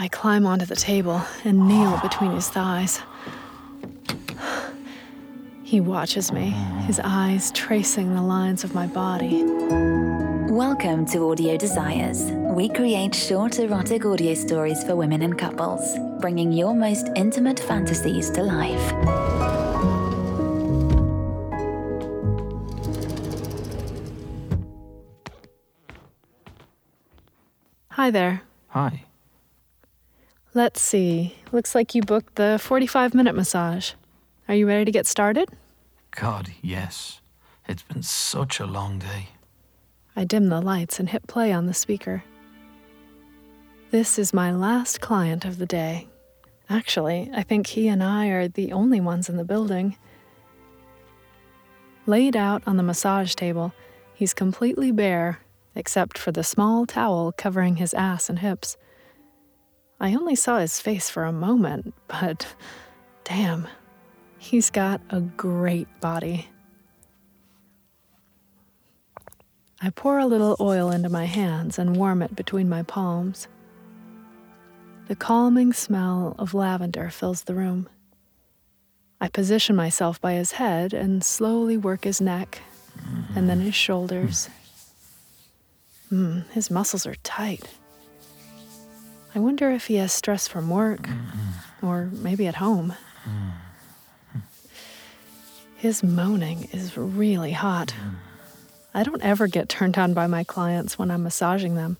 I climb onto the table and kneel between his thighs. He watches me, his eyes tracing the lines of my body. Welcome to Audio Desires. We create short erotic audio stories for women and couples, bringing your most intimate fantasies to life. Hi there. Hi. Let's see. Looks like you booked the 45 minute massage. Are you ready to get started? God, yes. It's been such a long day. I dim the lights and hit play on the speaker. This is my last client of the day. Actually, I think he and I are the only ones in the building. Laid out on the massage table, he's completely bare, except for the small towel covering his ass and hips. I only saw his face for a moment, but damn, he's got a great body. I pour a little oil into my hands and warm it between my palms. The calming smell of lavender fills the room. I position myself by his head and slowly work his neck and then his shoulders. Mm, his muscles are tight. I wonder if he has stress from work or maybe at home. Mm. His moaning is really hot. Mm. I don't ever get turned on by my clients when I'm massaging them,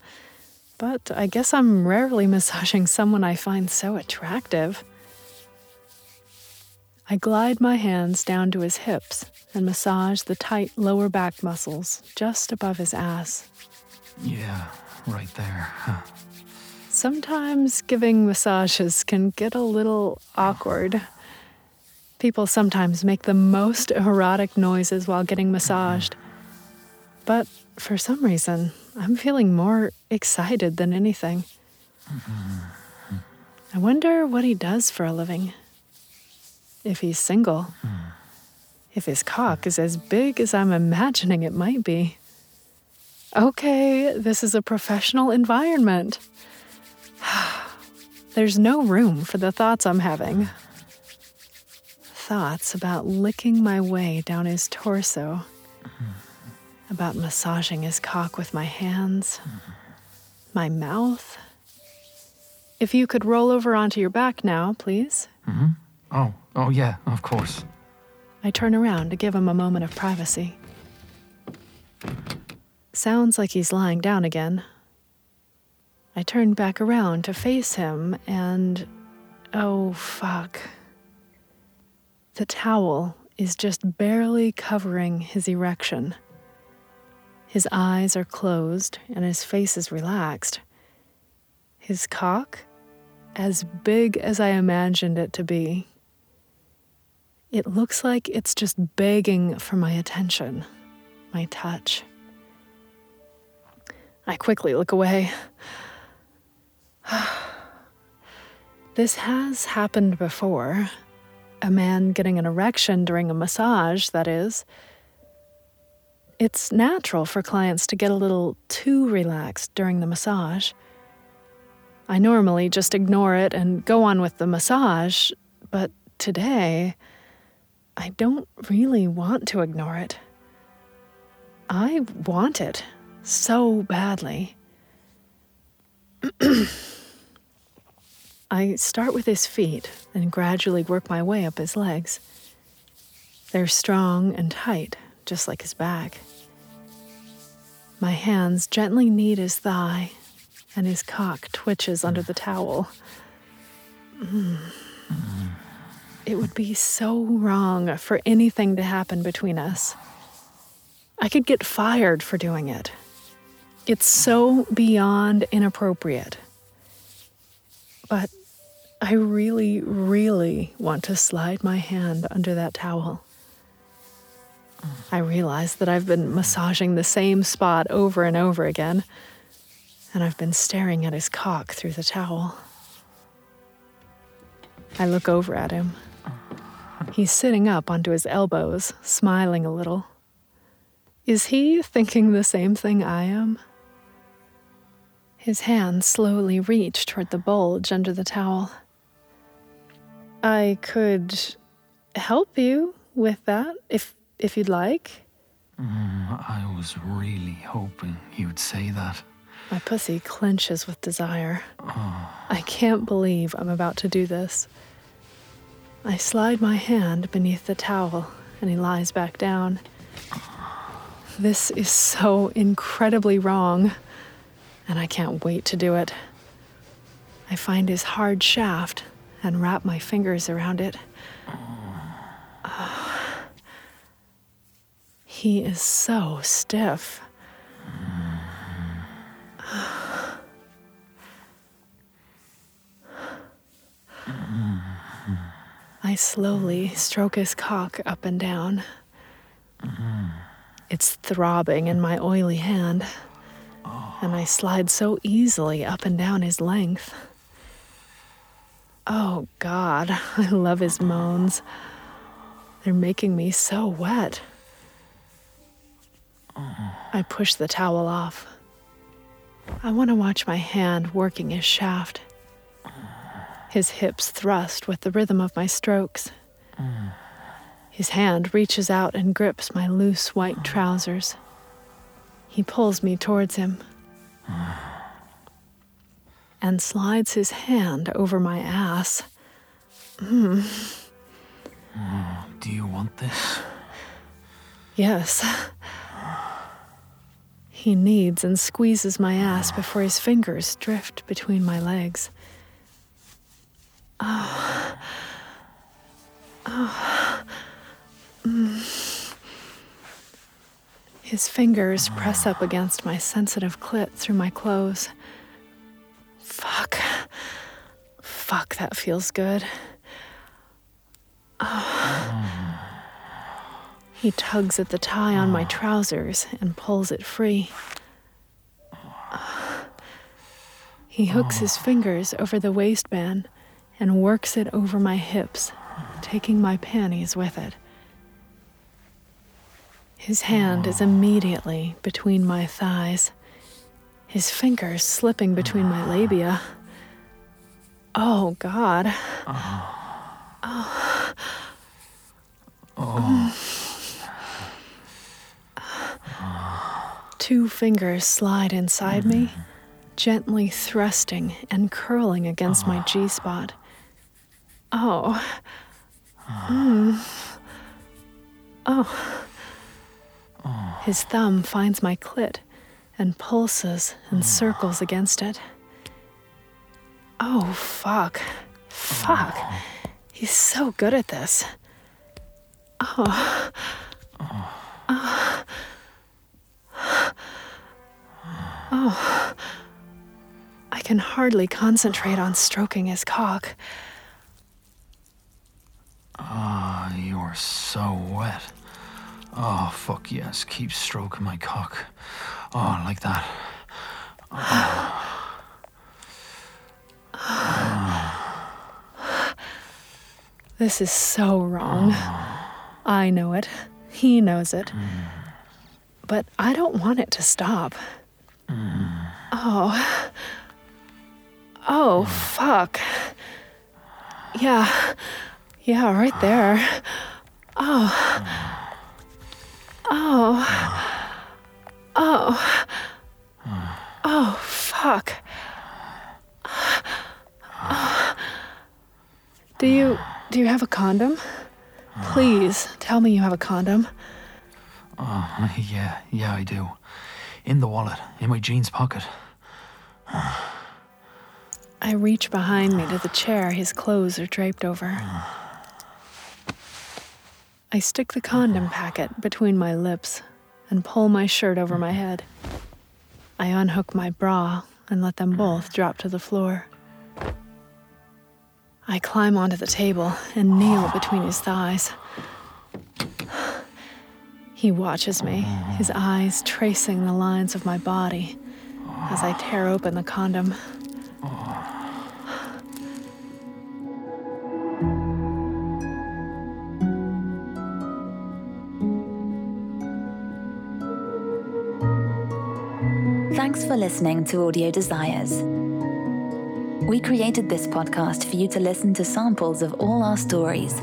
but I guess I'm rarely massaging someone I find so attractive. I glide my hands down to his hips and massage the tight lower back muscles just above his ass. Yeah, right there. Huh. Sometimes giving massages can get a little awkward. People sometimes make the most erotic noises while getting massaged. But for some reason, I'm feeling more excited than anything. I wonder what he does for a living. If he's single. If his cock is as big as I'm imagining it might be. Okay, this is a professional environment. There's no room for the thoughts I'm having. Thoughts about licking my way down his torso, about massaging his cock with my hands, my mouth. If you could roll over onto your back now, please. Mm-hmm. Oh, oh yeah, of course. I turn around to give him a moment of privacy. Sounds like he's lying down again. I turn back around to face him and. Oh, fuck. The towel is just barely covering his erection. His eyes are closed and his face is relaxed. His cock, as big as I imagined it to be. It looks like it's just begging for my attention, my touch. I quickly look away. this has happened before. A man getting an erection during a massage, that is. It's natural for clients to get a little too relaxed during the massage. I normally just ignore it and go on with the massage, but today, I don't really want to ignore it. I want it so badly. I start with his feet and gradually work my way up his legs. They're strong and tight, just like his back. My hands gently knead his thigh, and his cock twitches under the towel. Mm. It would be so wrong for anything to happen between us. I could get fired for doing it. It's so beyond inappropriate. But I really, really want to slide my hand under that towel. I realize that I've been massaging the same spot over and over again, and I've been staring at his cock through the towel. I look over at him. He's sitting up onto his elbows, smiling a little. Is he thinking the same thing I am? His hand slowly reached toward the bulge under the towel. I could help you with that if if you'd like. Mm, I was really hoping you'd say that. My pussy clenches with desire. I can't believe I'm about to do this. I slide my hand beneath the towel and he lies back down. This is so incredibly wrong, and I can't wait to do it. I find his hard shaft and wrap my fingers around it. He is so stiff. I slowly stroke his cock up and down. It's throbbing in my oily hand, and I slide so easily up and down his length. Oh, God, I love his moans. They're making me so wet. I push the towel off. I want to watch my hand working his shaft. His hips thrust with the rhythm of my strokes. His hand reaches out and grips my loose white trousers. He pulls me towards him and slides his hand over my ass. Do you want this? Yes. He kneads and squeezes my ass before his fingers drift between my legs. Oh. Oh. Mm. His fingers press up against my sensitive clit through my clothes. Fuck. Fuck, that feels good. Oh. He tugs at the tie on my ah. trousers and pulls it free. He hooks his ah. fingers over the waistband and works it over my hips, taking my panties with it. His hand is ah. immediately between my thighs, his fingers slipping between my labia. Oh, God. Two fingers slide inside me, gently thrusting and curling against my G spot. Oh. Mm. Oh. His thumb finds my clit and pulses and ah. circles against it. Oh, fuck. Fuck. Ah. He's so good at this. Oh. Oh. Oh. I can hardly concentrate on stroking his cock. Ah, you're so wet. Oh, fuck yes. Keep stroking my cock. Oh, like that. This is so wrong. I know it. He knows it. But I don't want it to stop. Oh. Oh, fuck. Yeah. Yeah, right there. Oh. Oh. Oh. Oh, fuck. Do you do you have a condom? Please tell me you have a condom. Oh, yeah, yeah, I do. In the wallet, in my jeans pocket. I reach behind me to the chair his clothes are draped over. I stick the condom packet between my lips and pull my shirt over my head. I unhook my bra and let them both drop to the floor. I climb onto the table and kneel between his thighs. He watches me, his eyes tracing the lines of my body as I tear open the condom. Thanks for listening to Audio Desires. We created this podcast for you to listen to samples of all our stories.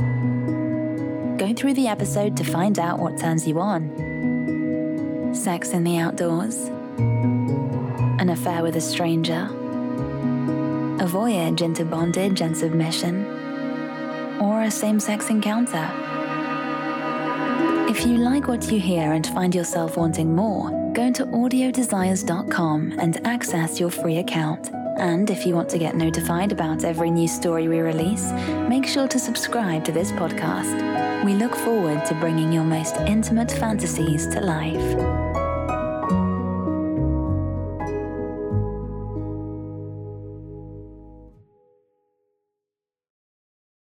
Go through the episode to find out what turns you on sex in the outdoors, an affair with a stranger, a voyage into bondage and submission, or a same sex encounter. If you like what you hear and find yourself wanting more, go to audiodesires.com and access your free account. And if you want to get notified about every new story we release, make sure to subscribe to this podcast. We look forward to bringing your most intimate fantasies to life.